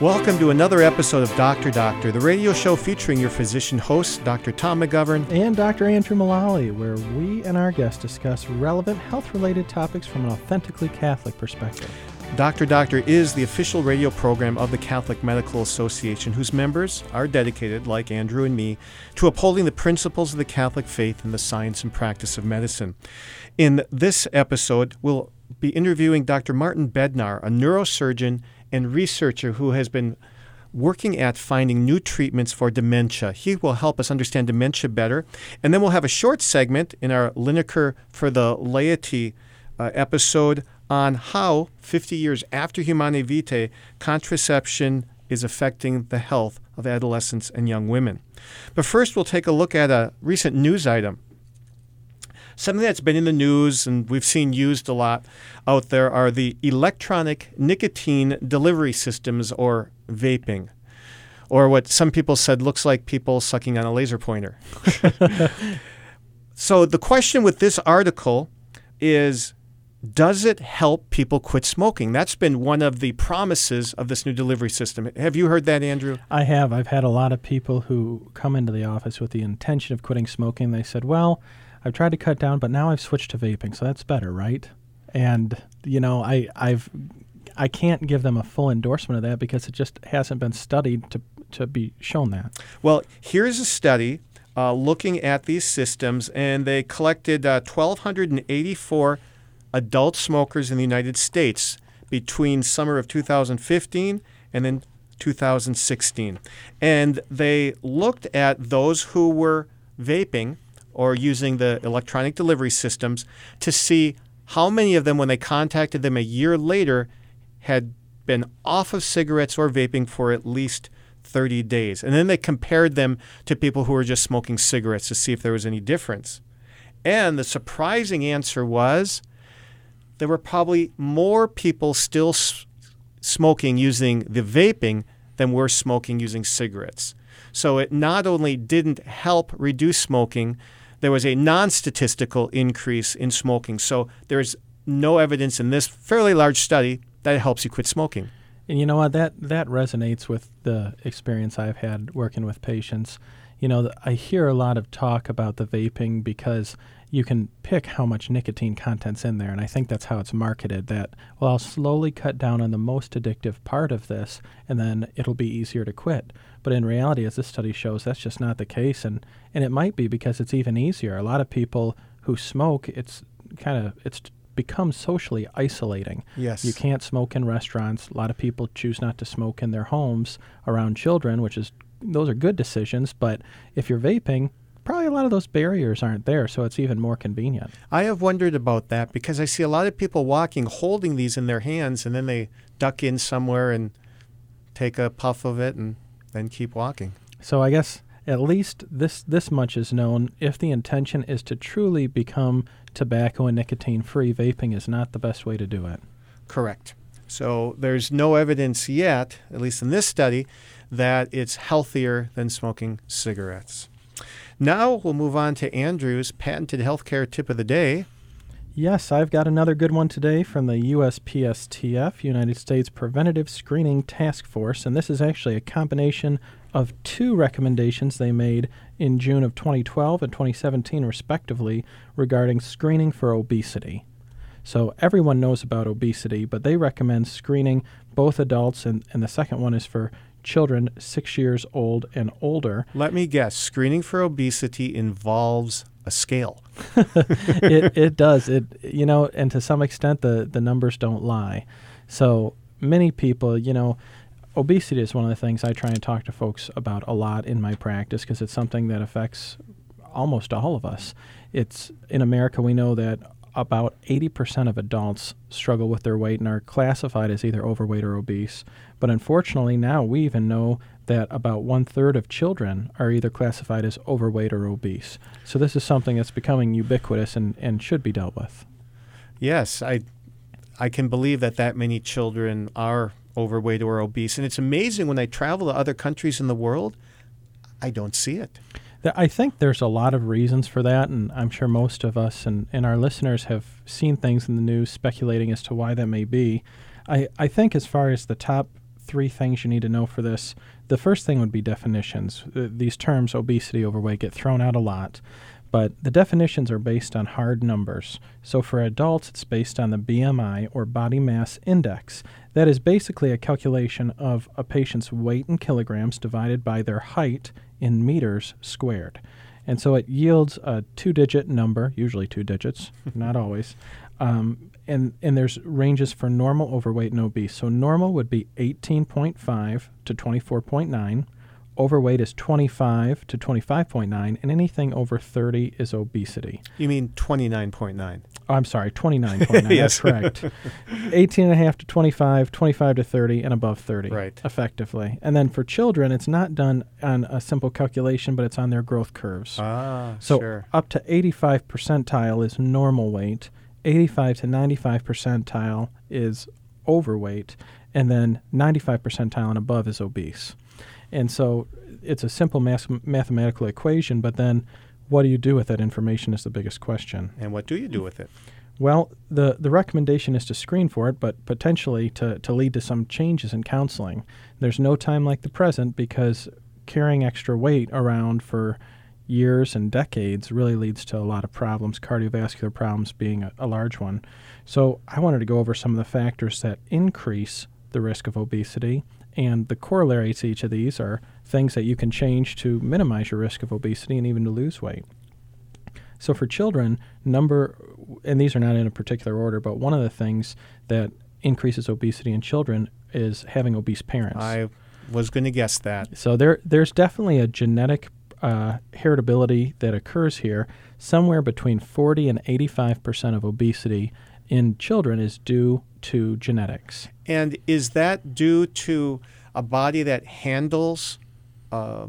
Welcome to another episode of Doctor Doctor, the radio show featuring your physician hosts, Dr. Tom McGovern. And Dr. Andrew Mullally, where we and our guests discuss relevant health related topics from an authentically Catholic perspective. Doctor Doctor is the official radio program of the Catholic Medical Association, whose members are dedicated, like Andrew and me, to upholding the principles of the Catholic faith and the science and practice of medicine. In this episode, we'll be interviewing Dr. Martin Bednar, a neurosurgeon and researcher who has been working at finding new treatments for dementia. He will help us understand dementia better. And then we'll have a short segment in our Linacre for the Laity uh, episode on how, 50 years after Humanae Vitae, contraception is affecting the health of adolescents and young women. But first, we'll take a look at a recent news item. Something that's been in the news and we've seen used a lot out there are the electronic nicotine delivery systems or vaping, or what some people said looks like people sucking on a laser pointer. so, the question with this article is does it help people quit smoking? That's been one of the promises of this new delivery system. Have you heard that, Andrew? I have. I've had a lot of people who come into the office with the intention of quitting smoking. They said, Well, I've tried to cut down, but now I've switched to vaping, so that's better, right? And you know, I I've I can't give them a full endorsement of that because it just hasn't been studied to to be shown that. Well, here's a study uh, looking at these systems, and they collected uh, 1,284 adult smokers in the United States between summer of 2015 and then 2016. And they looked at those who were vaping or using the electronic delivery systems to see how many of them, when they contacted them a year later, had been off of cigarettes or vaping for at least 30 days. And then they compared them to people who were just smoking cigarettes to see if there was any difference. And the surprising answer was there were probably more people still s- smoking using the vaping than were smoking using cigarettes. So it not only didn't help reduce smoking, there was a non statistical increase in smoking. So there's no evidence in this fairly large study that it helps you quit smoking. And you know what? That that resonates with the experience I've had working with patients. You know, I hear a lot of talk about the vaping because you can pick how much nicotine content's in there, and I think that's how it's marketed. That well, I'll slowly cut down on the most addictive part of this, and then it'll be easier to quit. But in reality, as this study shows, that's just not the case, and and it might be because it's even easier. A lot of people who smoke, it's kind of it's become socially isolating. Yes. You can't smoke in restaurants. A lot of people choose not to smoke in their homes around children, which is those are good decisions, but if you're vaping, probably a lot of those barriers aren't there, so it's even more convenient. I have wondered about that because I see a lot of people walking holding these in their hands and then they duck in somewhere and take a puff of it and then keep walking. So I guess at least this this much is known. If the intention is to truly become tobacco and nicotine free, vaping is not the best way to do it. Correct. So there's no evidence yet, at least in this study, that it's healthier than smoking cigarettes. Now we'll move on to Andrew's patented healthcare tip of the day. Yes, I've got another good one today from the USPSTF, United States Preventative Screening Task Force, and this is actually a combination of two recommendations they made in June of 2012 and 2017, respectively, regarding screening for obesity. So everyone knows about obesity, but they recommend screening both adults, and, and the second one is for children six years old and older. Let me guess screening for obesity involves a scale. it, it does. It you know, and to some extent the, the numbers don't lie. So many people, you know, obesity is one of the things I try and talk to folks about a lot in my practice because it's something that affects almost all of us. It's in America we know that about 80% of adults struggle with their weight and are classified as either overweight or obese. But unfortunately, now we even know that about one third of children are either classified as overweight or obese. So this is something that's becoming ubiquitous and, and should be dealt with. Yes, I, I can believe that that many children are overweight or obese. And it's amazing when I travel to other countries in the world, I don't see it. I think there's a lot of reasons for that, and I'm sure most of us and, and our listeners have seen things in the news speculating as to why that may be. I, I think, as far as the top three things you need to know for this. The first thing would be definitions. Uh, these terms, obesity, overweight, get thrown out a lot, but the definitions are based on hard numbers. So for adults, it's based on the BMI or body mass index. That is basically a calculation of a patient's weight in kilograms divided by their height in meters squared. And so it yields a two digit number, usually two digits, not always. Um, and, and there's ranges for normal, overweight, and obese. So normal would be 18.5 to 24.9. Overweight is 25 to 25.9, and anything over 30 is obesity. You mean 29.9? Oh, I'm sorry, 29.9. yes. That's correct. 18 and a half to 25, 25 to 30, and above 30. Right. Effectively. And then for children, it's not done on a simple calculation, but it's on their growth curves. Ah, so sure. up to 85 percentile is normal weight, 85 to 95 percentile is overweight, and then 95 percentile and above is obese. And so it's a simple math- mathematical equation, but then what do you do with that information is the biggest question. And what do you do with it? Well, the, the recommendation is to screen for it, but potentially to, to lead to some changes in counseling. There's no time like the present because carrying extra weight around for years and decades really leads to a lot of problems, cardiovascular problems being a, a large one. So, I wanted to go over some of the factors that increase the risk of obesity and the corollary to each of these are things that you can change to minimize your risk of obesity and even to lose weight. So for children, number, and these are not in a particular order, but one of the things that increases obesity in children is having obese parents. I was going to guess that. So there, there's definitely a genetic uh, heritability that occurs here. Somewhere between 40 and 85 percent of obesity in children is due to genetics. And is that due to a body that handles uh,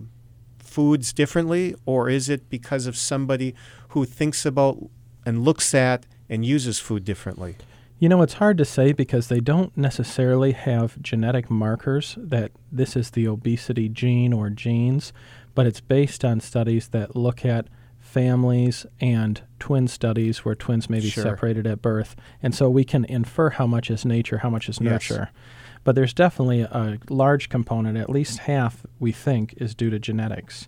foods differently, or is it because of somebody who thinks about and looks at and uses food differently? You know, it's hard to say because they don't necessarily have genetic markers that this is the obesity gene or genes, but it's based on studies that look at families and twin studies where twins may be sure. separated at birth. And so we can infer how much is nature, how much is nurture. Yes. But there's definitely a large component, at least half, we think, is due to genetics.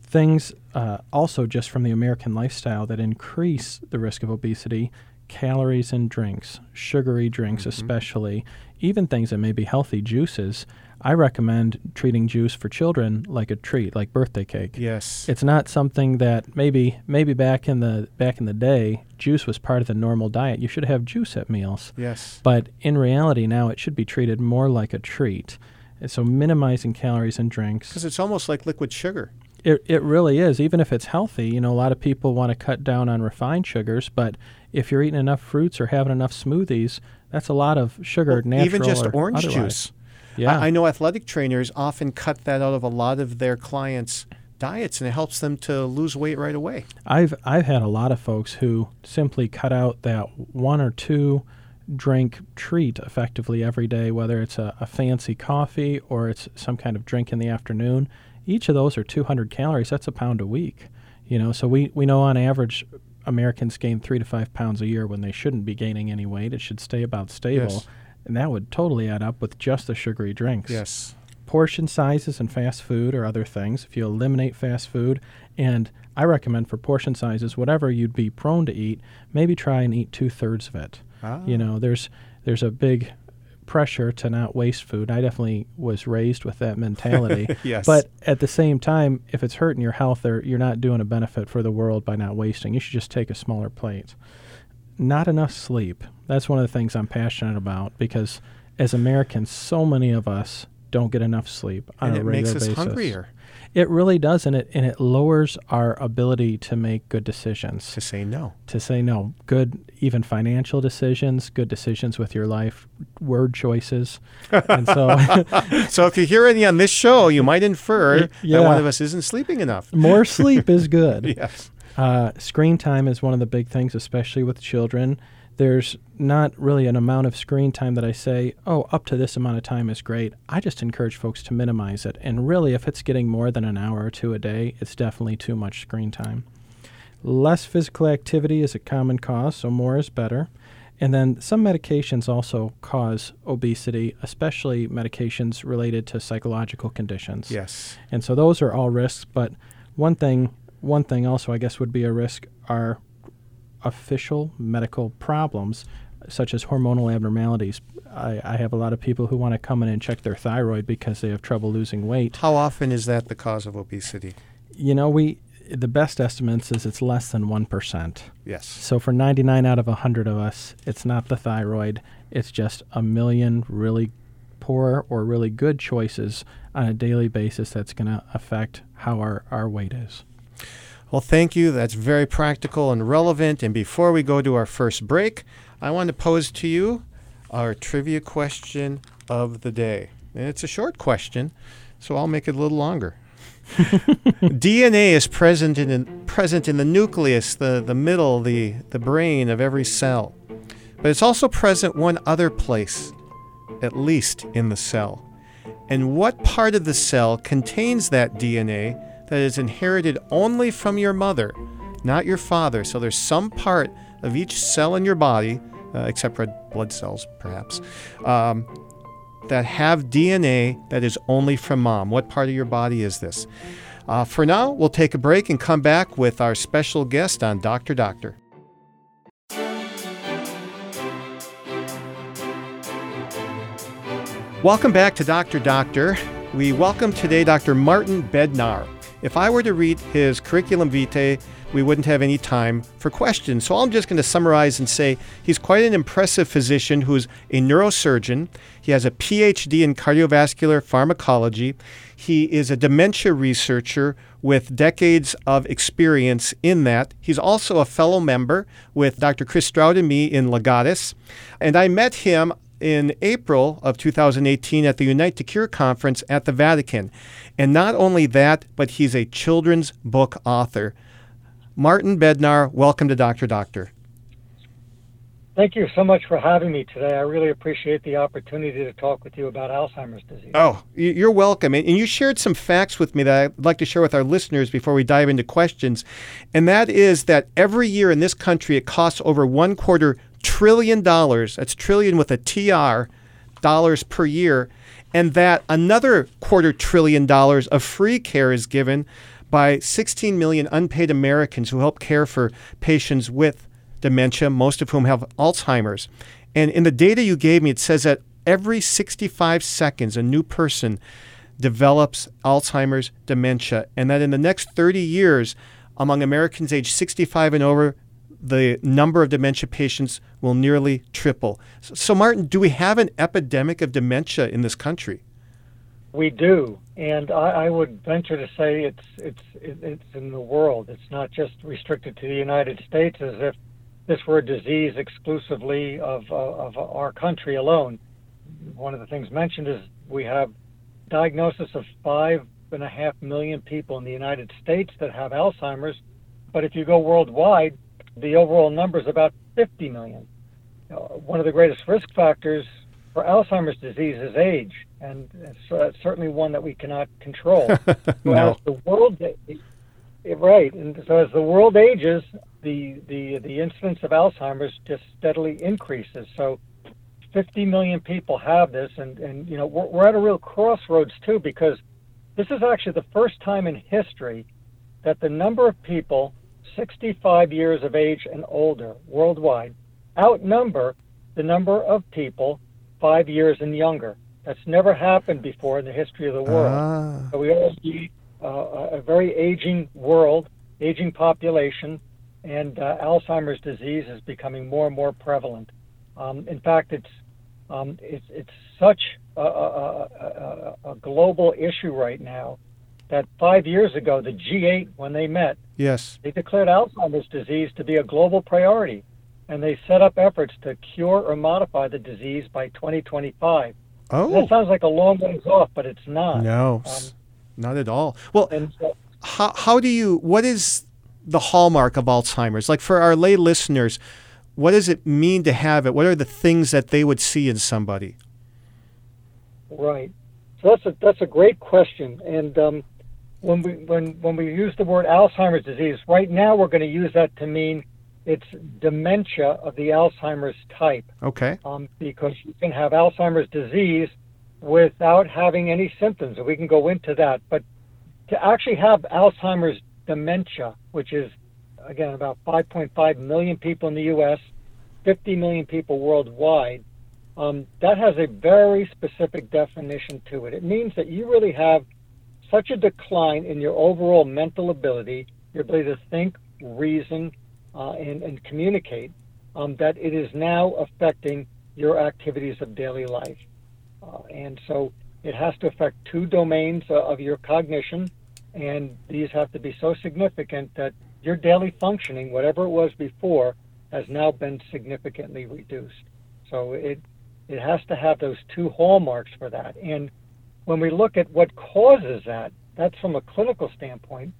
Things uh, also just from the American lifestyle that increase the risk of obesity calories and drinks, sugary drinks, mm-hmm. especially, even things that may be healthy, juices I recommend treating juice for children like a treat, like birthday cake. Yes. It's not something that maybe maybe back in the back in the day, juice was part of the normal diet. You should have juice at meals. Yes. But in reality now it should be treated more like a treat. And so minimizing calories and drinks. Because it's almost like liquid sugar. It, it really is. Even if it's healthy, you know, a lot of people want to cut down on refined sugars, but if you're eating enough fruits or having enough smoothies, that's a lot of sugar, well, natural even just or orange otherwise. juice. Yeah. I, I know athletic trainers often cut that out of a lot of their clients' diets, and it helps them to lose weight right away. I've I've had a lot of folks who simply cut out that one or two drink treat effectively every day, whether it's a, a, fancy coffee or it's some kind of drink in the afternoon. Each of those are 200 calories. That's a pound a week. You know, so we, we know on average Americans gain three to five pounds a year when they shouldn't be gaining any weight. It should stay about stable. Yes. And that would totally add up with just the sugary drinks. Yes. Portion sizes and fast food or other things. If you eliminate fast food, and I recommend for portion sizes, whatever you'd be prone to eat, maybe try and eat two thirds of it. Ah. You know, there's there's a big pressure to not waste food. I definitely was raised with that mentality. yes. But at the same time, if it's hurting your health or you're not doing a benefit for the world by not wasting, you should just take a smaller plate not enough sleep. That's one of the things I'm passionate about because as Americans, so many of us don't get enough sleep on and a it regular makes us basis. hungrier. It really does, and it and it lowers our ability to make good decisions. To say no. To say no, good even financial decisions, good decisions with your life, word choices, and so. so if you hear any on this show, you might infer yeah. that one of us isn't sleeping enough. More sleep is good. yes. Uh, screen time is one of the big things, especially with children. There's not really an amount of screen time that I say, oh, up to this amount of time is great. I just encourage folks to minimize it. And really, if it's getting more than an hour or two a day, it's definitely too much screen time. Less physical activity is a common cause, so more is better. And then some medications also cause obesity, especially medications related to psychological conditions. Yes. And so those are all risks. But one thing, one thing also I guess would be a risk are official medical problems such as hormonal abnormalities. I, I have a lot of people who want to come in and check their thyroid because they have trouble losing weight. How often is that the cause of obesity? You know, we the best estimates is it's less than 1%. Yes. So for 99 out of 100 of us, it's not the thyroid, it's just a million really poor or really good choices on a daily basis that's going to affect how our, our weight is. Well, thank you. That's very practical and relevant. And before we go to our first break, I want to pose to you our trivia question of the day. And it's a short question, so I'll make it a little longer. DNA is present in present in the nucleus, the, the middle, the, the brain of every cell. But it's also present one other place, at least in the cell. And what part of the cell contains that DNA that is inherited only from your mother, not your father? So there's some part of each cell in your body, uh, except red blood cells, perhaps, um, that have DNA that is only from mom. What part of your body is this? Uh, for now, we'll take a break and come back with our special guest on Dr. Doctor. Welcome back to Dr. Doctor. We welcome today Dr. Martin Bednar. If I were to read his curriculum vitae, we wouldn't have any time for questions. So I'm just going to summarize and say he's quite an impressive physician who's a neurosurgeon. He has a PhD in cardiovascular pharmacology. He is a dementia researcher with decades of experience in that. He's also a fellow member with Dr. Chris Stroud and me in Legatus. And I met him in April of 2018 at the Unite to Cure conference at the Vatican. And not only that, but he's a children's book author. Martin Bednar, welcome to Dr. Doctor. Thank you so much for having me today. I really appreciate the opportunity to talk with you about Alzheimer's disease. Oh, you're welcome. And you shared some facts with me that I'd like to share with our listeners before we dive into questions. And that is that every year in this country, it costs over one quarter trillion dollars. That's trillion with a TR dollars per year. And that another quarter trillion dollars of free care is given by 16 million unpaid Americans who help care for patients with dementia, most of whom have Alzheimer's. And in the data you gave me, it says that every 65 seconds, a new person develops Alzheimer's dementia, and that in the next 30 years, among Americans aged 65 and over, the number of dementia patients will nearly triple. So, Martin, do we have an epidemic of dementia in this country? We do, and I, I would venture to say it's it's it's in the world. It's not just restricted to the United States, as if this were a disease exclusively of, of, of our country alone. One of the things mentioned is we have diagnosis of five and a half million people in the United States that have Alzheimer's, but if you go worldwide, the overall number is about 50 million. Uh, one of the greatest risk factors for Alzheimer's disease is age, and it's certainly one that we cannot control. no. As the world, right, and so as the world ages, the, the, the incidence of Alzheimer's just steadily increases. So 50 million people have this, and, and you know we're, we're at a real crossroads too because this is actually the first time in history that the number of people 65 years of age and older worldwide outnumber the number of people five years and younger. That's never happened before in the history of the world. Ah. So we all see uh, a very aging world, aging population, and uh, Alzheimer's disease is becoming more and more prevalent. Um, in fact, it's um, it's it's such a, a, a, a, global issue right now that five years ago, the G8, when they met, yes, they declared Alzheimer's disease to be a global priority, and they set up efforts to cure or modify the disease by 2025. Oh, that sounds like a long ways off, but it's not. No, um, not at all. Well, so, how how do you? What is the hallmark of Alzheimer's? Like for our lay listeners, what does it mean to have it? What are the things that they would see in somebody? Right. So that's a that's a great question. And um, when we when when we use the word Alzheimer's disease, right now we're going to use that to mean it's dementia of the Alzheimer's type. Okay. Um, because you can have Alzheimer's disease without having any symptoms, we can go into that. But to actually have Alzheimer's dementia, which is again about 5.5 million people in the U.S., 50 million people worldwide, um, that has a very specific definition to it. It means that you really have such a decline in your overall mental ability, your ability to think, reason, uh, and, and, communicate, um, that it is now affecting your activities of daily life. Uh, and so it has to affect two domains uh, of your cognition, and these have to be so significant that your daily functioning, whatever it was before, has now been significantly reduced. So it it has to have those two hallmarks for that. And when we look at what causes that, that's from a clinical standpoint,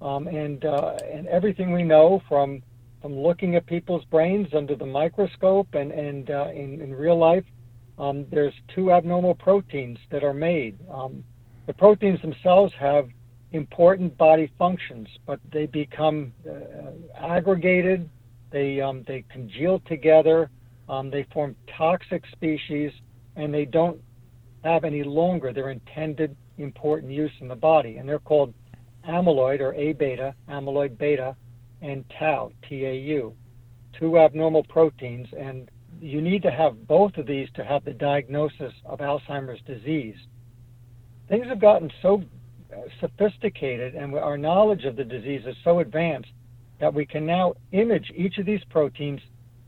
um, and uh, and everything we know from from looking at people's brains under the microscope and and uh, in, in real life, um, there's two abnormal proteins that are made. Um, the proteins themselves have important body functions, but they become uh, aggregated, they, um, they congeal together, um, they form toxic species, and they don't have any longer their intended important use in the body. And they're called amyloid or A beta, amyloid beta, and tau, TAU, two abnormal proteins. And you need to have both of these to have the diagnosis of Alzheimer's disease. Things have gotten so sophisticated and our knowledge of the disease is so advanced that we can now image each of these proteins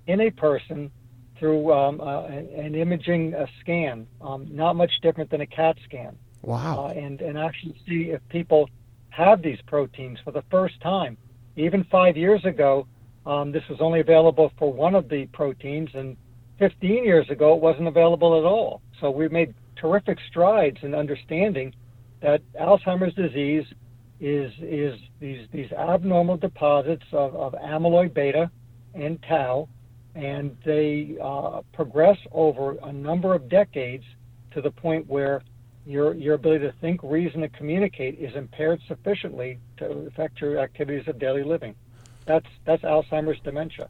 in a person through um, uh, an imaging uh, scan, um, not much different than a CAT scan. Wow. Uh, and, and actually see if people have these proteins for the first time. Even five years ago, um, this was only available for one of the proteins, and 15 years ago, it wasn't available at all. So we've made terrific strides in understanding that Alzheimer's disease is is these these abnormal deposits of, of amyloid beta and tau, and they uh, progress over a number of decades to the point where your your ability to think, reason, and communicate is impaired sufficiently to affect your activities of daily living. That's that's Alzheimer's dementia.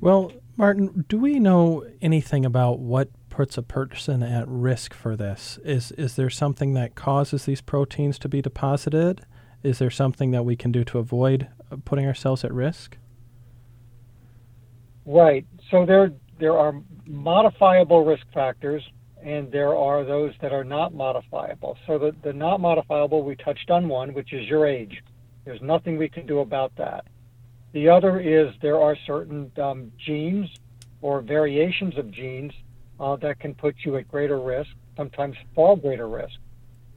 Well, Martin, do we know anything about what puts a person at risk for this? Is is there something that causes these proteins to be deposited? Is there something that we can do to avoid uh, putting ourselves at risk? Right. So there there are modifiable risk factors and there are those that are not modifiable. So the, the not modifiable, we touched on one, which is your age. There's nothing we can do about that. The other is there are certain um, genes or variations of genes uh, that can put you at greater risk, sometimes far greater risk.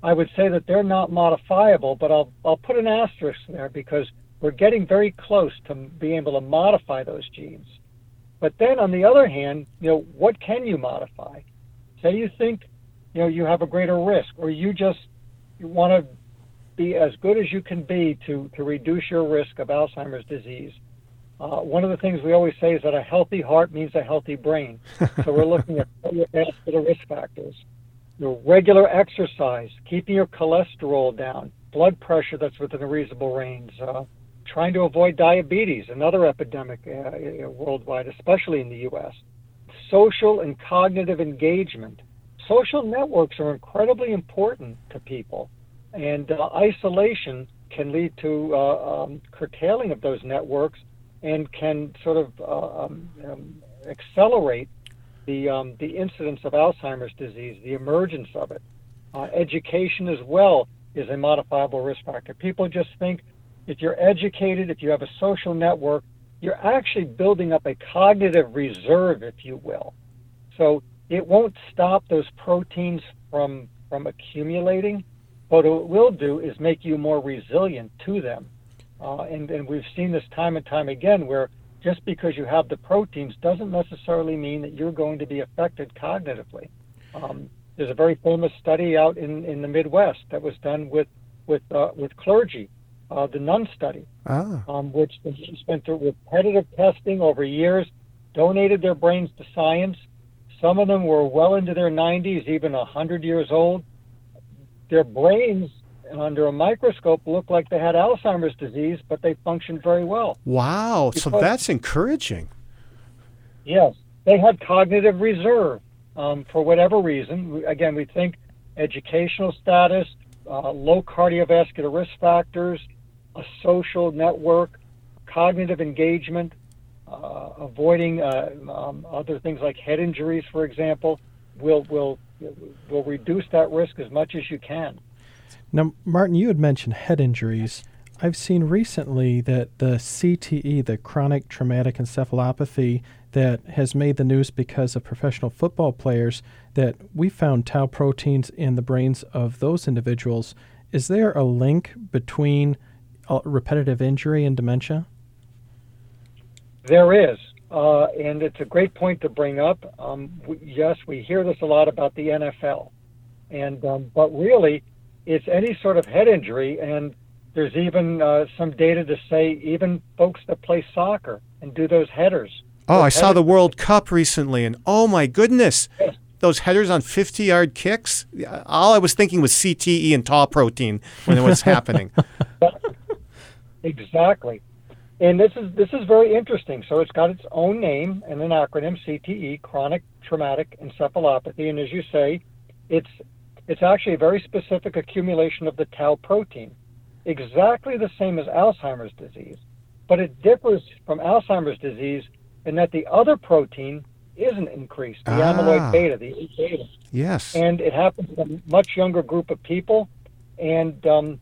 I would say that they're not modifiable, but I'll, I'll put an asterisk there because we're getting very close to being able to modify those genes. But then on the other hand, you know, what can you modify? Say you think, you know, you have a greater risk, or you just you want to be as good as you can be to, to reduce your risk of Alzheimer's disease. Uh, one of the things we always say is that a healthy heart means a healthy brain. so we're looking at your vascular risk factors. Your regular exercise, keeping your cholesterol down, blood pressure that's within a reasonable range, uh, trying to avoid diabetes, another epidemic uh, uh worldwide, especially in the U.S. Social and cognitive engagement. Social networks are incredibly important to people, and uh, isolation can lead to uh, um, curtailing of those networks and can sort of uh, um, um, accelerate the um, the incidence of Alzheimer's disease, the emergence of it. Uh, education as well is a modifiable risk factor. People just think if you're educated, if you have a social network, you're actually building up a cognitive reserve, if you will. So it won't stop those proteins from from accumulating. But what it will do is make you more resilient to them. Uh, and, and we've seen this time and time again where just because you have the proteins doesn't necessarily mean that you're going to be affected cognitively. Um, there's a very famous study out in, in the Midwest that was done with with uh, with clergy, uh, the Nun study, ah. um, which spent through repetitive testing over years, donated their brains to science. Some of them were well into their 90s, even 100 years old. Their brains under a microscope looked like they had Alzheimer's disease, but they functioned very well. Wow. So that's encouraging. Yes, they had cognitive reserve um, for whatever reason. Again, we think educational status, uh, low cardiovascular risk factors, a social network, cognitive engagement, uh, avoiding uh, um, other things like head injuries, for example, will will will reduce that risk as much as you can. Now, Martin, you had mentioned head injuries. I've seen recently that the CTE, the chronic traumatic encephalopathy, that has made the news because of professional football players, that we found tau proteins in the brains of those individuals. Is there a link between repetitive injury and dementia? There is, uh, and it's a great point to bring up. Um, w- yes, we hear this a lot about the NFL, and um, but really, it's any sort of head injury, and there's even uh, some data to say even folks that play soccer and do those headers. Oh, I saw headers- the World Cup recently, and oh my goodness, Yes. those headers on 50 yard kicks. All I was thinking was CTE and tau protein when it was happening. Exactly. And this is this is very interesting. So it's got its own name and an acronym CTE, chronic traumatic encephalopathy, and as you say, it's it's actually a very specific accumulation of the tau protein, exactly the same as Alzheimer's disease, but it differs from Alzheimer's disease in that the other protein isn't increased, the Ah. amyloid beta, the A beta Yes. and it happens in a much younger group of people. And um,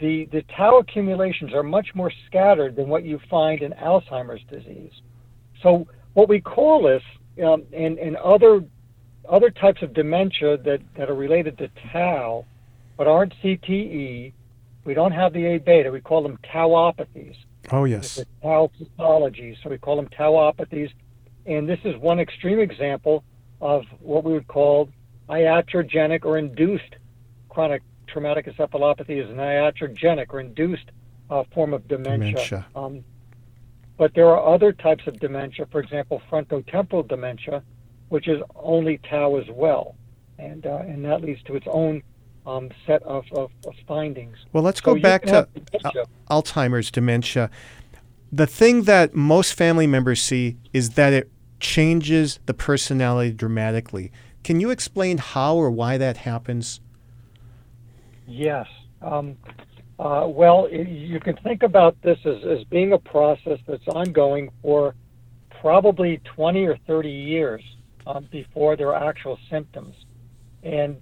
the the tau accumulations are much more scattered than what you find in Alzheimer's disease. So what we call this, um, and and other other types of dementia that, that are related to tau, but aren't CTE, we don't have the A beta. We call them tauopathies oh, yes. tau pathologies. So we call them tauopathies. And this is one extreme example of what we would call iatrogenic or induced chronic traumatic encephalopathy is an iatrogenic or induced uh, form of dementia. Dementia. Um, but there are other types of dementia, for example, frontotemporal dementia, which is only tau as well. And, uh, and that leads to its own um, set of, of, of findings. Well, let's So go back to dementia. Alzheimer's dementia. The thing that most family members see is that it changes the personality dramatically. Can you explain how or why that happens? Yes. Um, uh, well, you can think about this as, as being a process that's ongoing for probably 20 or 30 years um, before there are actual symptoms. And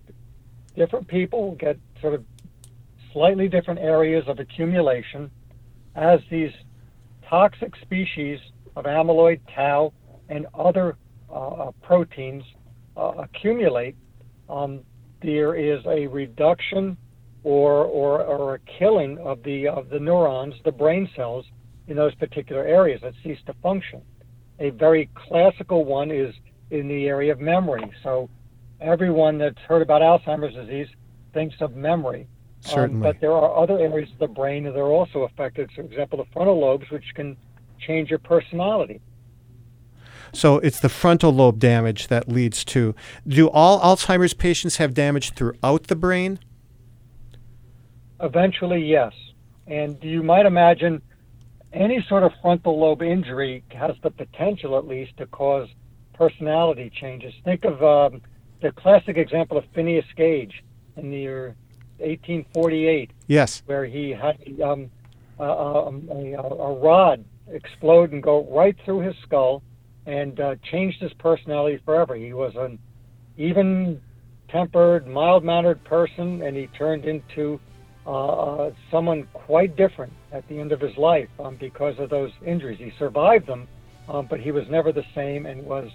different people get sort of slightly different areas of accumulation as these toxic species of amyloid, tau, and other uh, uh, proteins uh, accumulate. Um, there is a reduction or, or, or a killing of the of the neurons, the brain cells in those particular areas that cease to function. A very classical one is in the area of memory. So everyone that's heard about Alzheimer's disease thinks of memory. Um, Certainly. but there are other areas of the brain that are also affected. For example, the frontal lobes, which can change your personality. So it's the frontal lobe damage that leads to. Do all Alzheimer's patients have damage throughout the brain? Eventually, yes. And you might imagine any sort of frontal lobe injury has the potential, at least, to cause personality changes. Think of um, the classic example of Phineas Gage in the year 1848, Yes. where he had um, a, um, a, a rod explode and go right through his skull and uh, changed his personality forever. He was an even tempered, mild mannered person, and he turned into uh, someone quite different at the end of his life um, because of those injuries. He survived them, um, but he was never the same and was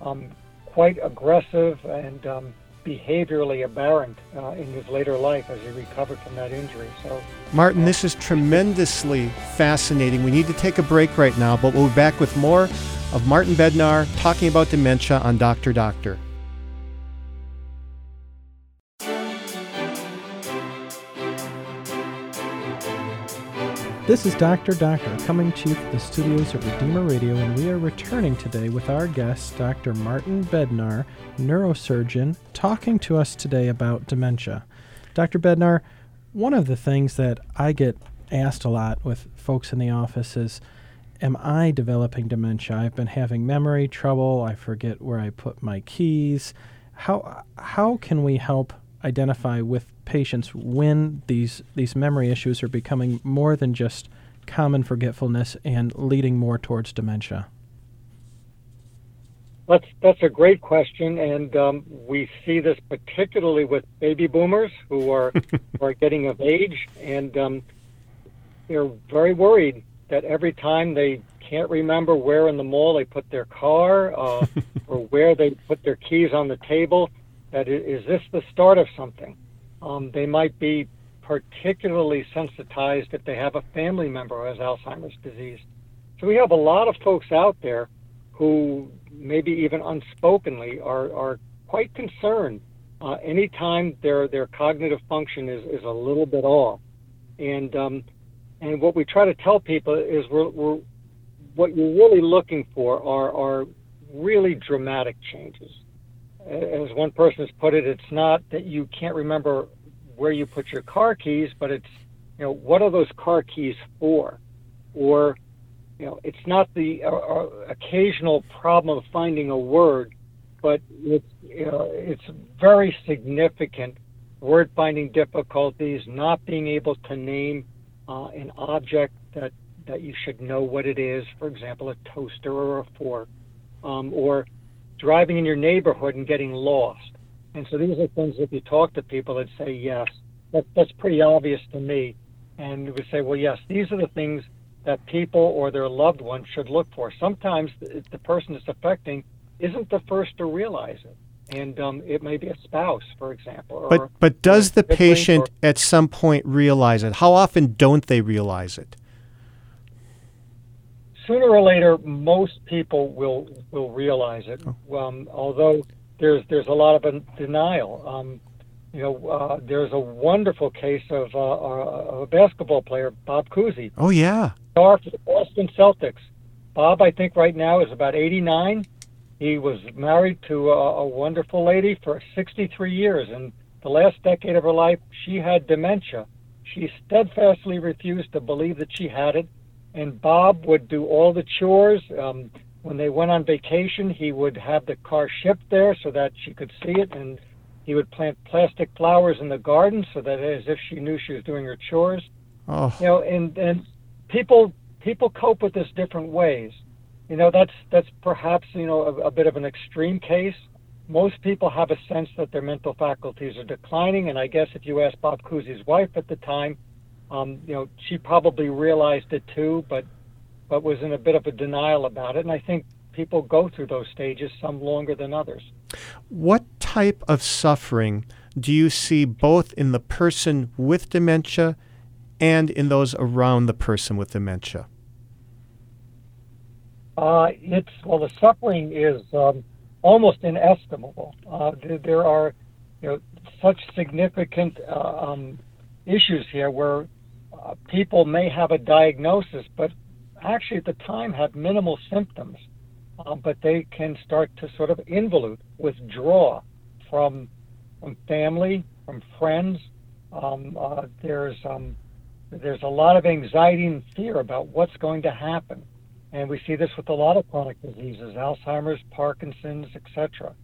um, quite aggressive and um, behaviorally aberrant uh, in his later life as he recovered from that injury. So, Martin, this is tremendously fascinating. We need to take a break right now, but we'll be back with more of Martin Bednar talking about dementia on Dr. Doctor. This is Dr. Doctor coming to you from the studios of Redeemer Radio, and we are returning today with our guest, Dr. Martin Bednar, neurosurgeon, talking to us today about dementia. Dr. Bednar, one of the things that I get asked a lot with folks in the office is, Am I developing dementia? I've been having memory trouble. I forget where I put my keys. How, how can we help identify with patients when these, these memory issues are becoming more than just common forgetfulness and leading more towards dementia? That's that's a great question, and um, we see this particularly with baby boomers who are who are getting of age, and um, they're very worried that every time they can't remember where in the mall they put their car uh, or where they put their keys on the table, that is this the start of something? Um, they might be particularly sensitized if they have a family member who has Alzheimer's disease. So we have a lot of folks out there who maybe even unspokenly are, are quite concerned uh, anytime their their cognitive function is, is a little bit off. And um, and what we try to tell people is we're, we're what you're really looking for are are really dramatic changes. As one person has put it, it's not that you can't remember where you put your car keys, but it's you know what are those car keys for, or you know, it's not the uh, uh, occasional problem of finding a word, but it's you know, it's very significant word finding difficulties, not being able to name uh, an object that that you should know what it is. For example, a toaster or a fork, um, or driving in your neighborhood and getting lost. And so these are things if you talk to people that say yes, that, that's pretty obvious to me, and we say, well, yes, these are the things that people or their loved ones should look for. Sometimes the, the person it's affecting isn't the first to realize it. And um, it may be a spouse, for example. but but does the patient or, at some point realize it? How often don't they realize it? Sooner or later, most people will will realize it. Oh. Um, although there's there's a lot of denial. Um, you know, uh, there's a wonderful case of, uh, uh a basketball player, Bob Cousy. Oh yeah, star for the Boston Celtics. Bob, I think right now is about 89. He was married to a, a wonderful lady for 63 years, and the last decade of her life, she had dementia. She steadfastly refused to believe that she had it, and Bob would do all the chores. Um, when they went on vacation, he would have the car shipped there so that she could see it, and he would plant plastic flowers in the garden so that as if she knew she was doing her chores. Oh. You know, and and people people cope with this different ways. You know, that's that's perhaps you know a, a bit of an extreme case. Most people have a sense that their mental faculties are declining, and I guess if you ask Bob Cousy's wife at the time, um, you know, she probably realized it too, but but was in a bit of a denial about it. And I think people go through those stages, some longer than others. What type of suffering do you see both in the person with dementia and in those around the person with dementia? Uh, it's well, the suffering is um, almost inestimable. Uh, there are, you know, such significant uh, um, issues here where uh, people may have a diagnosis, but actually at the time have minimal symptoms, uh, but they can start to sort of involute, withdraw from from family, from friends. Um, uh, there's um, there's a lot of anxiety and fear about what's going to happen. And we see this with a lot of chronic diseases, Alzheimer's, Parkinson's, etc.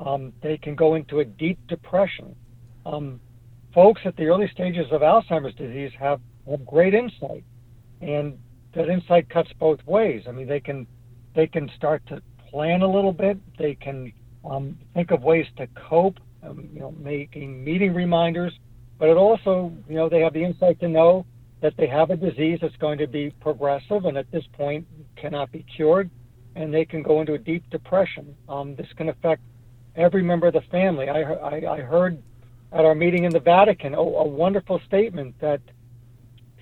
Um, they can go into a deep depression. Um, folks at the early stages of Alzheimer's disease have, have great insight, and that insight cuts both ways. I mean, they can they can start to plan a little bit. They can um, think of ways to cope, um, you know, making meeting reminders. But it also, you know, they have the insight to know that they have a disease that's going to be progressive and at this point cannot be cured, and they can go into a deep depression. Um, this can affect every member of the family. I, I, I heard at our meeting in the Vatican a, a wonderful statement that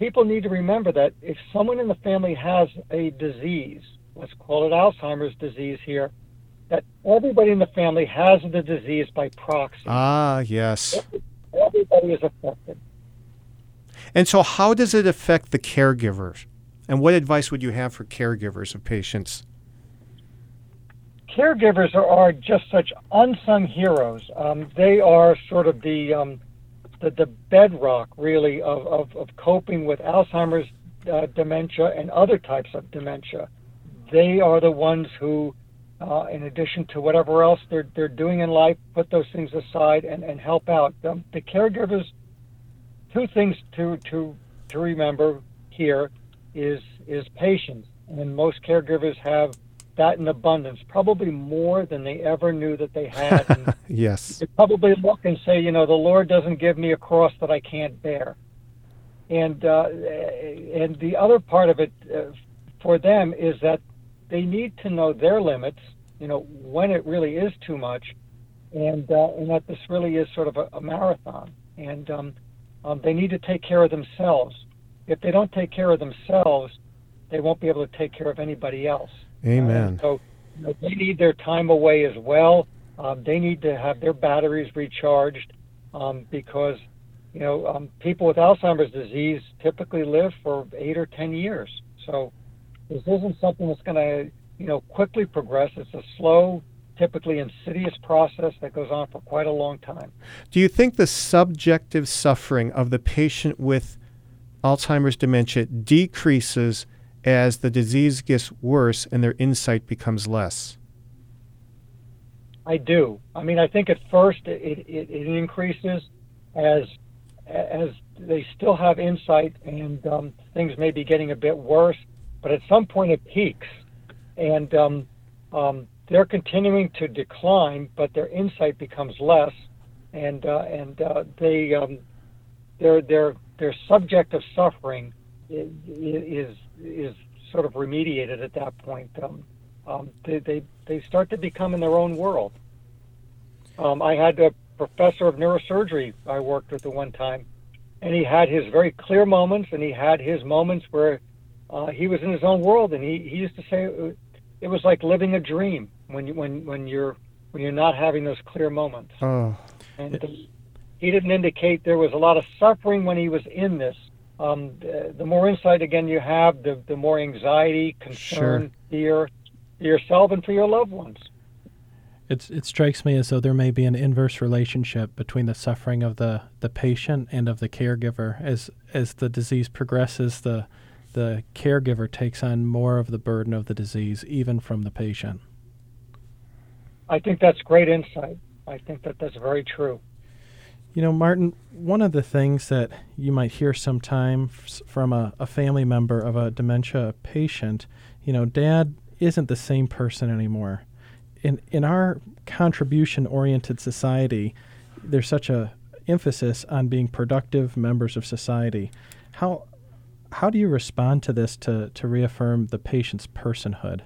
people need to remember that if someone in the family has a disease, let's call it Alzheimer's disease here, that everybody in the family has the disease by proxy. Ah, yes. Everybody is affected. And so, how does it affect the caregivers? And what advice would you have for caregivers of patients? Caregivers are, are just such unsung heroes. Um, they are sort of the um, the, the bedrock, really, of, of, of coping with Alzheimer's uh, dementia and other types of dementia. They are the ones who, uh, in addition to whatever else they're, they're doing in life, put those things aside and, and help out. Um, the caregivers, two things to, to, to remember here is, is patience. And most caregivers have that in abundance, probably more than they ever knew that they had. yes. They probably look and say, you know, the Lord doesn't give me a cross that I can't bear. And uh, and the other part of it uh, for them is that they need to know their limits, you know, when it really is too much, and uh, and that this really is sort of a, a marathon, and um, um, they need to take care of themselves. If they don't take care of themselves, they won't be able to take care of anybody else. Amen. Uh, so you know, they need their time away as well. Um, they need to have their batteries recharged um, because you know um, people with Alzheimer's disease typically live for eight or ten years. So this isn't something that's going to you know quickly progress. It's a slow, typically insidious process that goes on for quite a long time. Do you think the subjective suffering of the patient with Alzheimer's dementia decreases as the disease gets worse and their insight becomes less? I do. I mean, I think at first it, it, it increases as as they still have insight and um, things may be getting a bit worse, but at some point it peaks, and um, um, they're continuing to decline, but their insight becomes less, and uh, and uh, they um, their their their subject of suffering is is sort of remediated at that point. Um, um, they, they they start to become in their own world. Um, I had a professor of neurosurgery I worked with at one time, and he had his very clear moments, and he had his moments where uh, he was in his own world, and he, he used to say it, it was like living a dream when you, when when you're when you're not having those clear moments. Oh. And he didn't indicate there was a lot of suffering when he was in this, um, the, the, more insight again you have, the, the more anxiety, concern, sure. fear for yourself and for your loved ones. It's, it strikes me as though there may be an inverse relationship between the suffering of the, the patient and of the caregiver. As as the disease progresses, the the caregiver takes on more of the burden of the disease, even from the patient. I think that's great insight. I think that that's very true. You know, Martin, one of the things that you might hear sometimes from a, a family member of a dementia patient, you know, dad isn't the same person anymore. In, in our contribution oriented society, there's such a emphasis on being productive members of society. How, how do you respond to this to, to reaffirm the patient's personhood?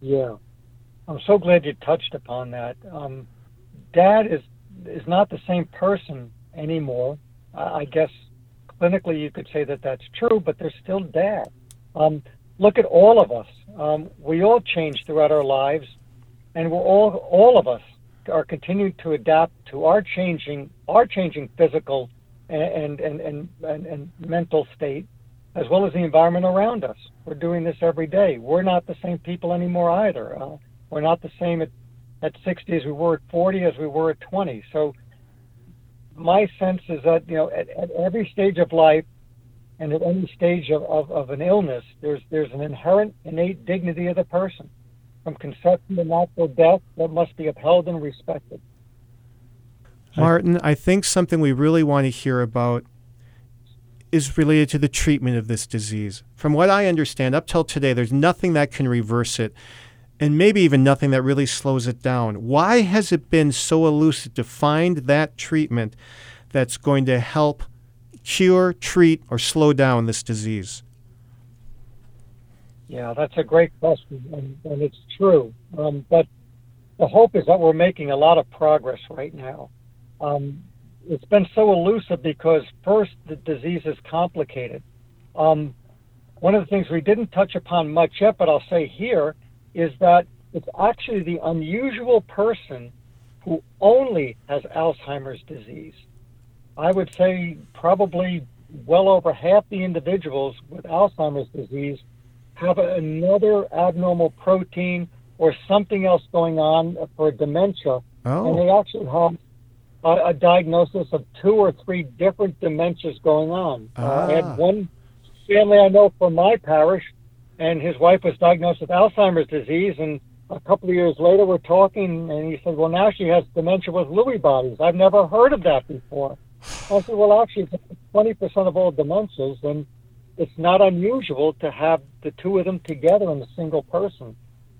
Yeah, I'm so glad you touched upon that. Um, Dad is is not the same person anymore. I guess clinically you could say that that's true, but they're still dad. Um, look at all of us. Um, we all change throughout our lives, and we're all all of us are continuing to adapt to our changing our changing physical and and and, and, and mental state, as well as the environment around us. We're doing this every day. We're not the same people anymore either. Uh, we're not the same at at 60 as we were at 40 as we were at 20. So my sense is that you know at, at every stage of life and at any stage of, of, of, an illness, there's there's an inherent innate dignity of the person, from conception to natural death, that must be upheld and respected. Martin, I think something we really want to hear about is related to the treatment of this disease. From what I understand, up till today, there's nothing that can reverse it and maybe even nothing that really slows it down. Why has it been so elusive to find that treatment that's going to help cure, treat, or slow down this disease? Yeah, that's a great question, and, and it's true. Um, but the hope is that we're making a lot of progress right now. Um, it's been so elusive because, first, the disease is complicated. Um, one of the things we didn't touch upon much yet, but I'll say here, is that it's actually the unusual person who only has Alzheimer's disease. I would say probably well over half the individuals with Alzheimer's disease have another abnormal protein or something else going on for dementia. Oh. And they actually have a, a diagnosis of two or three different dementias going on. Uh, I Ah. had one family I know from my parish, and his wife was diagnosed with Alzheimer's disease, and a couple of years later we're talking, and he said, "Well, now she has dementia with Lewy bodies. I've never heard of that before." I said, "Well, actually, twenty percent of all dementias, and it's not unusual to have the two of them together in a single person,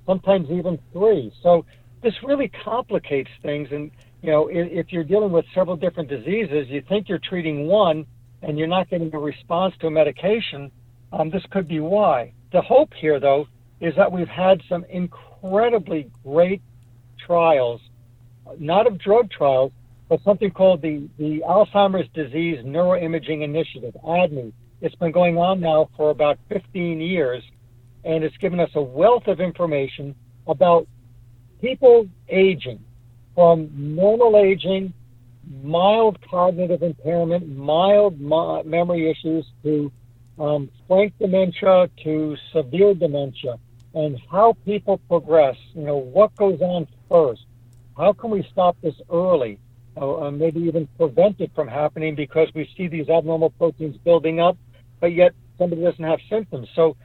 sometimes even three. So this really complicates things. And you know, if, if you're dealing with several different diseases, you think you're treating one, and you're not getting a response to a medication. Um, this could be why. The hope here, though, is that we've had some incredibly great trials, not of drug trials, but something called the, the Alzheimer's Disease Neuroimaging Initiative, ADNI. It's been going on now for about 15 years, and it's given us a wealth of information about people aging from normal aging, mild cognitive impairment, mild mo- memory issues, to um, frank dementia, to severe dementia, and how people progress. You know, what goes on first? How can we stop this early? Uh, uh, maybe even prevent it from happening because we see these abnormal proteins building up, but yet somebody doesn't have symptoms. So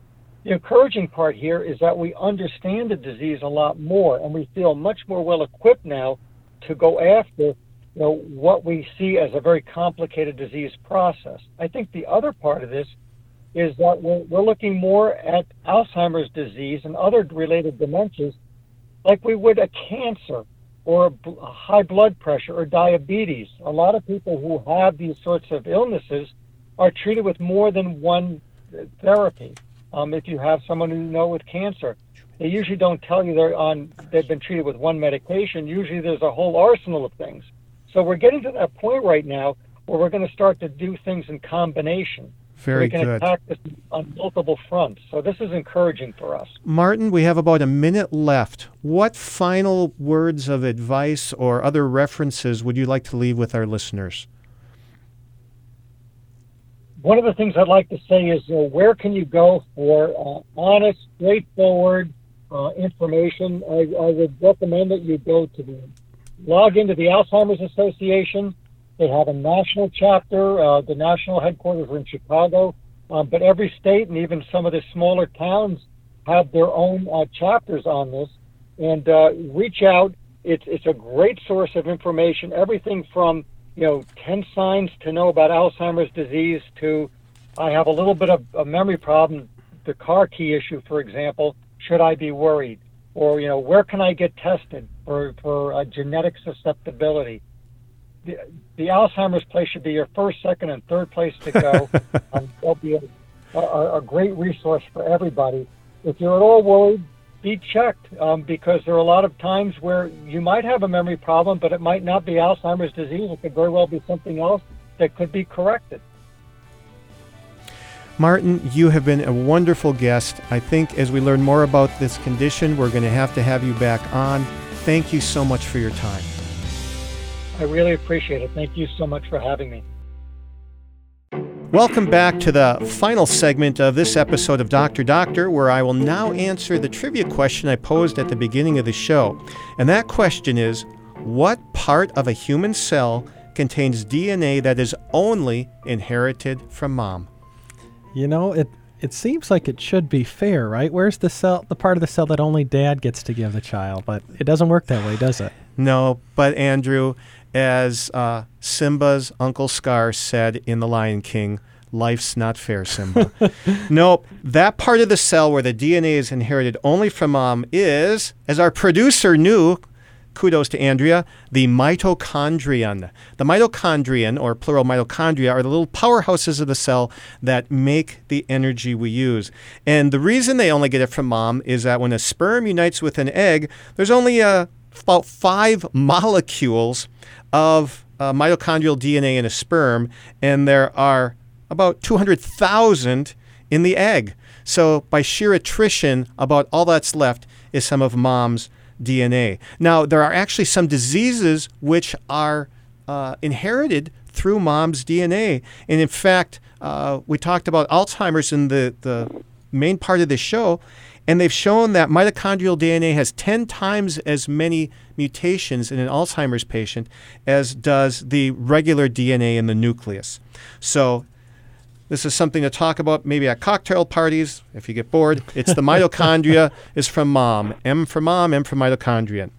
the encouraging part here is that we understand the disease a lot more and we feel much more well equipped now to go after you know what we see as a very complicated disease process. I think the other part of this is that we're, we're looking more at Alzheimer's disease and other related dementias like we would a cancer or b- high blood pressure or diabetes. A lot of people who have these sorts of illnesses are treated with more than one therapy. Um, if you have someone who you know with cancer, they usually don't tell you they're on they've been treated with one medication. Usually there's a whole arsenal of things. So we're getting to that point right now where we're going to start to do things in combination. Very we can good. attack this on multiple fronts. So this is encouraging for us. Martin, we have about a minute left. What final words of advice or other references would you like to leave with our listeners? One of the things I'd like to say is, uh, where can you go for uh, honest, straightforward uh, information? I, I would recommend that you go to the log into the Alzheimer's Association. They have a national chapter. Uh, the national headquarters are in Chicago, um, but every state and even some of the smaller towns have their own uh, chapters on this. And uh, reach out. It's it's a great source of information. Everything from you know 10 signs to know about Alzheimer's disease to I have a little bit of a memory problem, the car key issue, for example. Should I be worried? Or you know, where can I get tested for for uh, genetic susceptibility? The, the Alzheimer's place should be your first, second, and third place to go. um, they'll be a, a, a great resource for everybody. If you're at all worried, be checked um, because there are a lot of times where you might have a memory problem, but it might not be Alzheimer's disease. It could very well be something else that could be corrected. Martin, you have been a wonderful guest. I think as we learn more about this condition, we're going to have to have you back on. Thank you so much for your time. I really appreciate it. Thank you so much for having me. Welcome back to the final segment of this episode of Dr. Doctor, where I will now answer the trivia question I posed at the beginning of the show. And that question is What part of a human cell contains DNA that is only inherited from mom? You know, it it seems like it should be fair, right? Where's the cell, the part of the cell that only dad gets to give the child? But it doesn't work that way, does it? No, but Andrew, as uh, Simba's Uncle Scar said in The Lion King, life's not fair, Simba. nope, that part of the cell where the DNA is inherited only from mom is, as our producer knew, kudos to Andrea, the mitochondrion. The mitochondrion, or plural mitochondria, are the little powerhouses of the cell that make the energy we use. And the reason they only get it from mom is that when a sperm unites with an egg, there's only a about five molecules of uh, mitochondrial DNA in a sperm, and there are about 200,000 in the egg. So, by sheer attrition, about all that's left is some of mom's DNA. Now, there are actually some diseases which are uh, inherited through mom's DNA. And in fact, uh, we talked about Alzheimer's in the, the main part of the show. And they've shown that mitochondrial DNA has 10 times as many mutations in an Alzheimer's patient as does the regular DNA in the nucleus. So this is something to talk about maybe at cocktail parties if you get bored. It's the mitochondria is from mom. M for mom, M for mitochondria.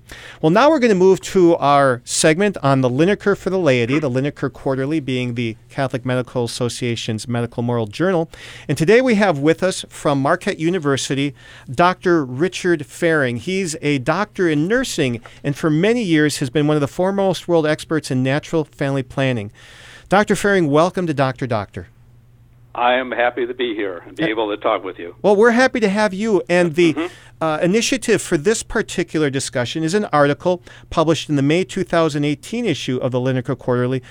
Well, now we're going to move to our segment on the Linacre for the laity, the Linacre Quarterly being the Catholic Medical Association's medical moral journal. And today we have with us from Marquette University Dr. Richard Fehring. He's a doctor in nursing and for many years has been one of the foremost world experts in natural family planning. Dr. Fehring, welcome to Dr. Doctor. I am happy to be here and be able to talk with you. Well, we're happy to have you. And the mm-hmm. uh, initiative for this particular discussion is an article published in the May 2018 issue of the Linacre Quarterly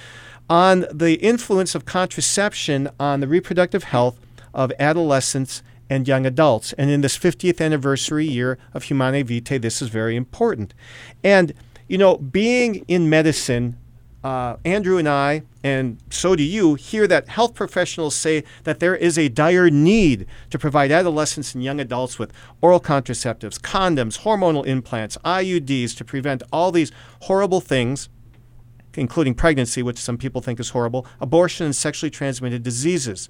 on the influence of contraception on the reproductive health of adolescents and young adults. And in this 50th anniversary year of Humanae Vitae, this is very important. And, you know, being in medicine, uh, Andrew and I, and so do you, hear that health professionals say that there is a dire need to provide adolescents and young adults with oral contraceptives, condoms, hormonal implants, IUDs to prevent all these horrible things, including pregnancy, which some people think is horrible, abortion, and sexually transmitted diseases.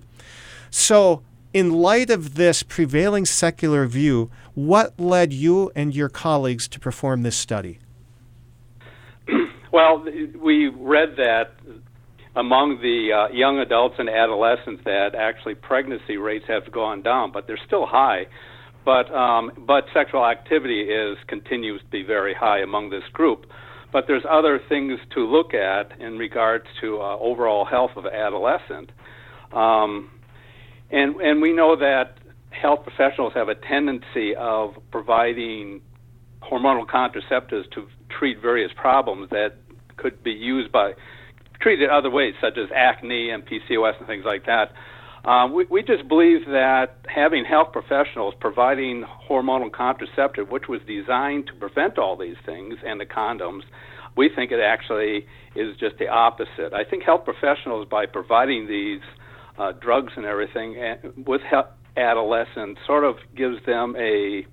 So, in light of this prevailing secular view, what led you and your colleagues to perform this study? Well, we read that among the uh, young adults and adolescents that actually pregnancy rates have gone down, but they're still high. But um, but sexual activity is continues to be very high among this group. But there's other things to look at in regards to uh, overall health of adolescent, um, and and we know that health professionals have a tendency of providing hormonal contraceptives to treat various problems that could be used by treated other ways, such as acne and PCOS and things like that. Um, we, we just believe that having health professionals providing hormonal contraceptive, which was designed to prevent all these things, and the condoms, we think it actually is just the opposite. I think health professionals, by providing these uh, drugs and everything and with adolescents, sort of gives them a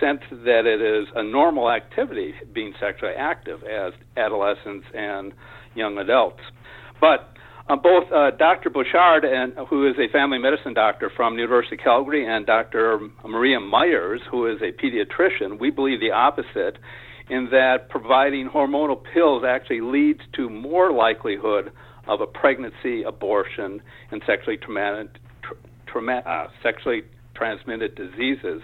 sense that it is a normal activity being sexually active as adolescents and young adults. But uh, both uh, Dr. Bouchard, and who is a family medicine doctor from University of Calgary, and Dr. Maria Myers, who is a pediatrician, we believe the opposite, in that providing hormonal pills actually leads to more likelihood of a pregnancy, abortion, and sexually traumatic, tra- uh, sexually transmitted diseases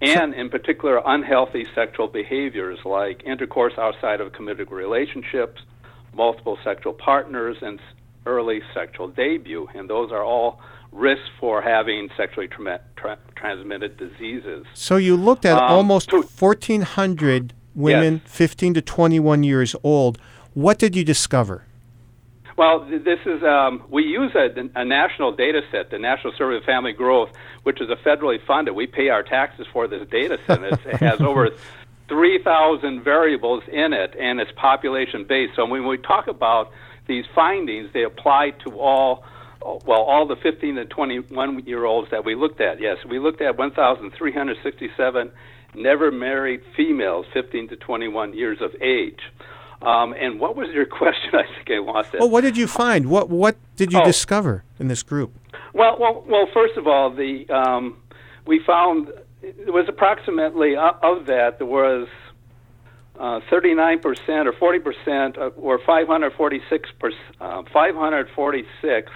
and in particular unhealthy sexual behaviors like intercourse outside of committed relationships, multiple sexual partners, and early sexual debut. And those are all risks for having sexually tra- tra- transmitted diseases. So you looked at um, almost 1,400 women, yes. 15 to 21 years old. What did you discover? Well, this is um, we use a, a national data set, the National Survey of Family Growth, which is a federally funded. We pay our taxes for this data set. it has over 3,000 variables in it, and it's population based. So when we talk about these findings, they apply to all well, all the 15 to 21 year olds that we looked at. Yes, we looked at 1,367 never married females, 15 to 21 years of age. Um, and what was your question? I think I lost it. Well, what did you find? What what did you oh. discover in this group? Well, well, well. First of all, the um, we found it was approximately uh, of that there was uh, 39% or 40% uh, or 546 uh, 546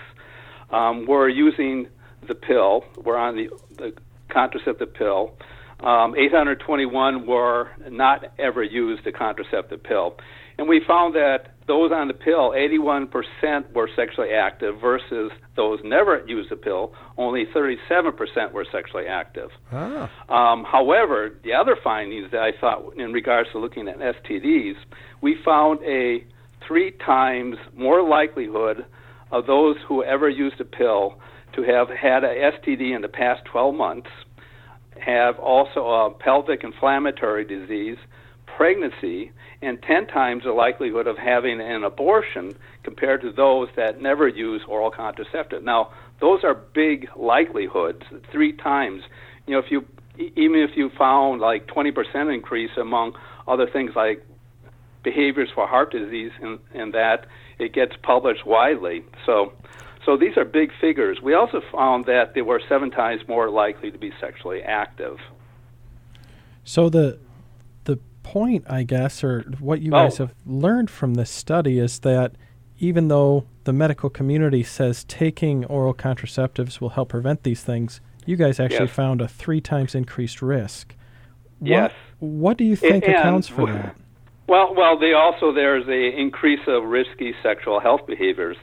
um, were using the pill, were on the, the contraceptive pill. Um, 821 were not ever used the contraceptive pill. And we found that those on the pill, 81% were sexually active versus those never used the pill, only 37% were sexually active. Ah. Um, however, the other findings that I thought in regards to looking at STDs, we found a three times more likelihood of those who ever used a pill to have had a STD in the past 12 months, have also a pelvic inflammatory disease, pregnancy, and 10 times the likelihood of having an abortion compared to those that never use oral contraceptive. Now, those are big likelihoods, three times. You know, if you even if you found like 20% increase among other things like behaviors for heart disease, and, and that it gets published widely. So, so these are big figures. We also found that they were seven times more likely to be sexually active. So the point, I guess, or what you Oh. guys have learned from this study is that even though the medical community says taking oral contraceptives will help prevent these things, you guys actually Yes. found a three times increased risk. What, Yes. What do you think and- accounts for that? Well, well, they also there's a increase of risky sexual health behaviors.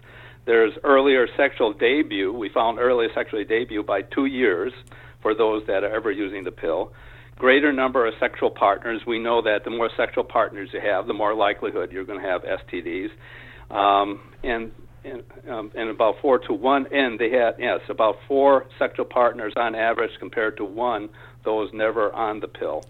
There's earlier sexual debut. We found earlier sexual debut by two years for those that are ever using the pill. Greater number of sexual partners. We know that the more sexual partners you have, the more likelihood you're going to have STDs. Um, and and, um, and about four to one, and they had yes, about four sexual partners on average compared to one. Those never on the pill.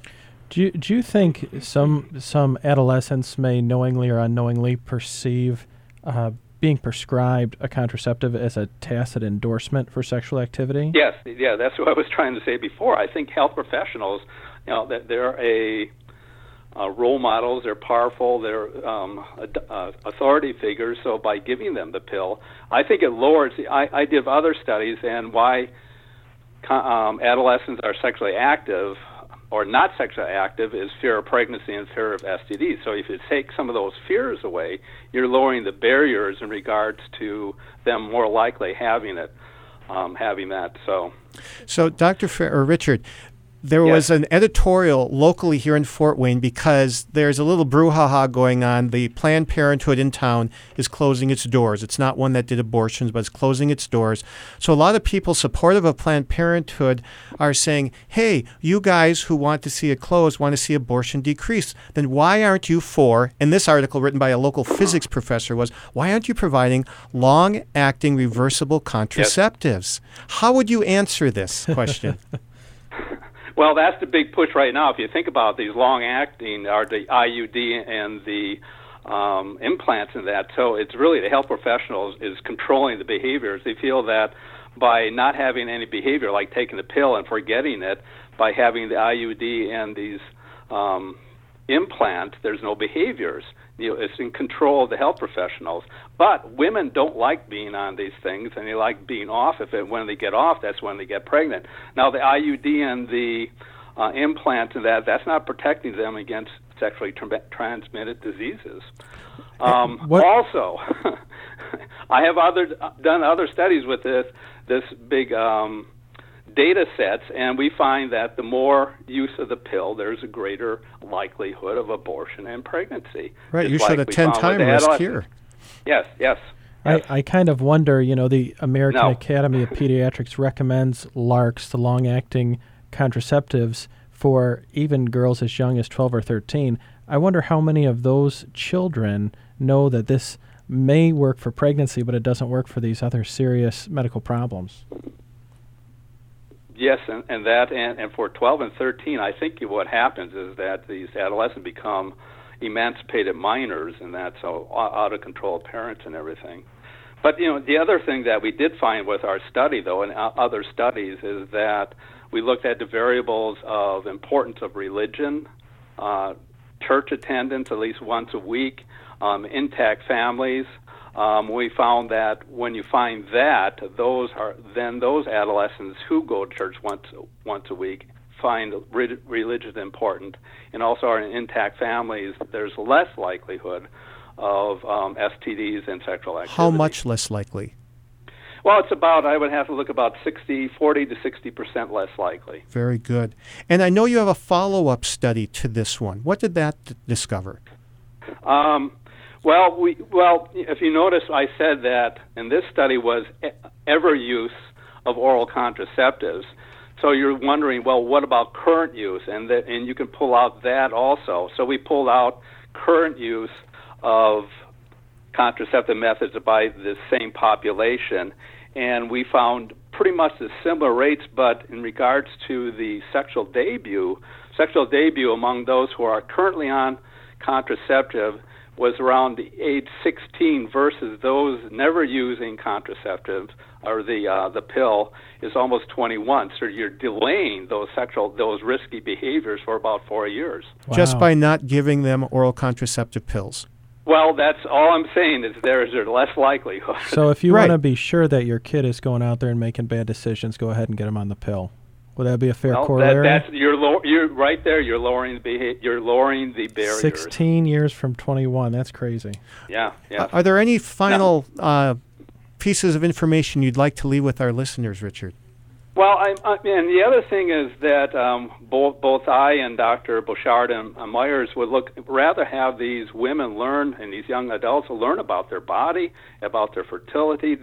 Do you, do you think some some adolescents may knowingly or unknowingly perceive uh, being prescribed a contraceptive as a tacit endorsement for sexual activity? Yes, yeah, that's what I was trying to say before. I think health professionals, you know, that they're a uh, role models. They're powerful. They're um, uh, authority figures. So by giving them the pill, I think it lowers. The, I, I did other studies and why um, adolescents are sexually active or not sexually active is fear of pregnancy and fear of STDs. So if you take some of those fears away, you're lowering the barriers in regards to them more likely having it, um, having that. So So, Dr. Fer- or Richard, there Yes. was an editorial locally here in Fort Wayne because there's a little brouhaha going on. The Planned Parenthood in town is closing its doors. It's not one that did abortions, but it's closing its doors. So, a lot of people supportive of Planned Parenthood are saying, hey, you guys who want to see it closed want to see abortion decreased. Then why aren't you for, and this article written by a local physics professor was, why aren't you providing long acting reversible contraceptives? How would you answer this question? Well, that's the big push right now. If you think about these long acting, are the IUD and the um, implants and that. So it's really the health professionals is controlling the behaviors. They feel that by not having any behavior, like taking the pill and forgetting it, by having the IUD and these um, implants, there's no behaviors. You know, it's in control of the health professionals. But women don't like being on these things, and they like being off. If it, when they get off, that's when they get pregnant. Now, the IUD and the uh, implant and that, that's not protecting them against sexually tra- transmitted diseases. Um, Also, I have other done other studies with this this big um, data sets, and we find that the more use of the pill, there's a greater likelihood of abortion and pregnancy. Right, Just you showed like a 10 found with time the risk here. Yes, yes. I, I kind of wonder, you know, the American No. Academy of Pediatrics recommends LARCs, the long acting contraceptives, for even girls as young as 12 or 13. I wonder how many of those children know that this may work for pregnancy, but it doesn't work for these other serious medical problems. Yes, and, and that, and, and for 12 and 13, I think what happens is that these adolescents become emancipated minors, and that's so out of control parents and everything. But you know, the other thing that we did find with our study, though, and other studies, is that we looked at the variables of importance of religion, uh, church attendance at least once a week, um, intact families. Um, we found that when you find that, those are then those adolescents who go to church once once a week find re- religion important, and also are in intact families. There's less likelihood of um, STDs and sexual activity. How much less likely? Well, it's about I would have to look about 60, 40 to 60 percent less likely. Very good. And I know you have a follow up study to this one. What did that d- discover? Um, well, we well, if you notice, I said that, and this study was ever use of oral contraceptives. So you're wondering, well, what about current use? And that, and you can pull out that also. So we pulled out current use of contraceptive methods by the same population, and we found pretty much the similar rates. But in regards to the sexual debut, sexual debut among those who are currently on contraceptive, was around the age 16 versus those never using contraceptives or the uh, the pill is almost 21. So you're delaying those sexual those risky behaviors for about four years. Just by not giving them oral contraceptive pills. Well, that's all I'm saying is there's a less likelihood. So if you Right. want to be sure that your kid is going out there and making bad decisions, go ahead and get them on the pill. Would that be a fair Well, that, corollary? that's you're low, you're right there. You're lowering the beha- you're lowering the barriers. 16 years from 21. That's crazy. Yeah, yeah. Are there any final uh, pieces of information you'd like to leave with our listeners, Richard? Well, I, I, and the other thing is that um, both both I and Dr. Bouchard and uh, Myers would look rather have these women learn and these young adults learn about their body, about their fertility.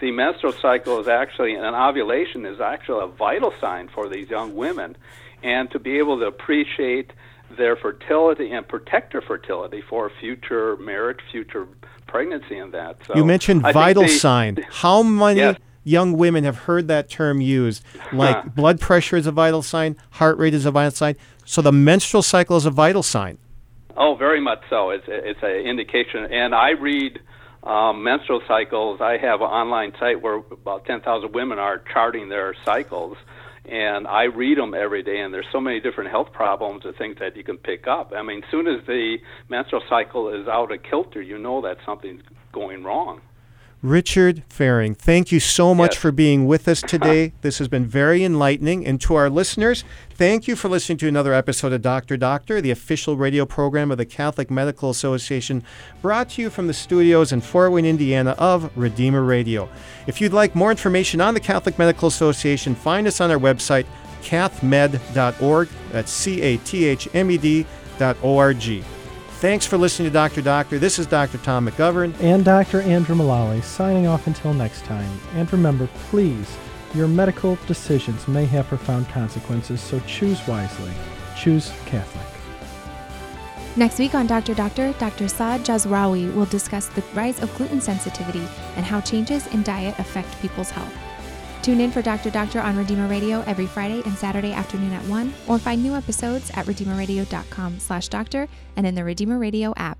The, menstrual cycle is actually an ovulation is actually a vital sign for these young women, and to be able to appreciate their fertility and protect their fertility for future marriage, future pregnancy, and that. So you mentioned I vital the- sign. How many Yes. young women have heard that term used? Like Huh. blood pressure is a vital sign, heart rate is a vital sign. So the menstrual cycle is a vital sign. Oh, very much so. It's it's an indication, and I read um, menstrual cycles. I have an online site where about ten thousand women are charting their cycles, and I read them every day. And there's so many different health problems and things that you can pick up. I mean, as soon as the menstrual cycle is out of kilter, you know that something's going wrong. Richard Fehring, thank you so much Yes. for being with us today. this has been very enlightening. And to our listeners, thank you for listening to another episode of Doctor Doctor, the official radio program of the Catholic Medical Association, brought to you from the studios in Fort Wayne, Indiana of Redeemer Radio. If you'd like more information on the Catholic Medical Association, find us on our website, cathmed.org. That's C A T H M E D dot O R G. Thanks for listening to Doctor Doctor. This is Dr. Tom McGovern. And Dr. Andrew Malawi signing off until next time. And remember, please, your medical decisions may have profound consequences, so choose wisely. Choose Catholic. Next week on Dr. Doctor, Dr. Saad Jazrawi will discuss the rise of gluten sensitivity and how changes in diet affect people's health. Tune in for Dr. Doctor on Redeemer Radio every Friday and Saturday afternoon at 1, or find new episodes at redeemerradio.com slash doctor and in the Redeemer Radio app.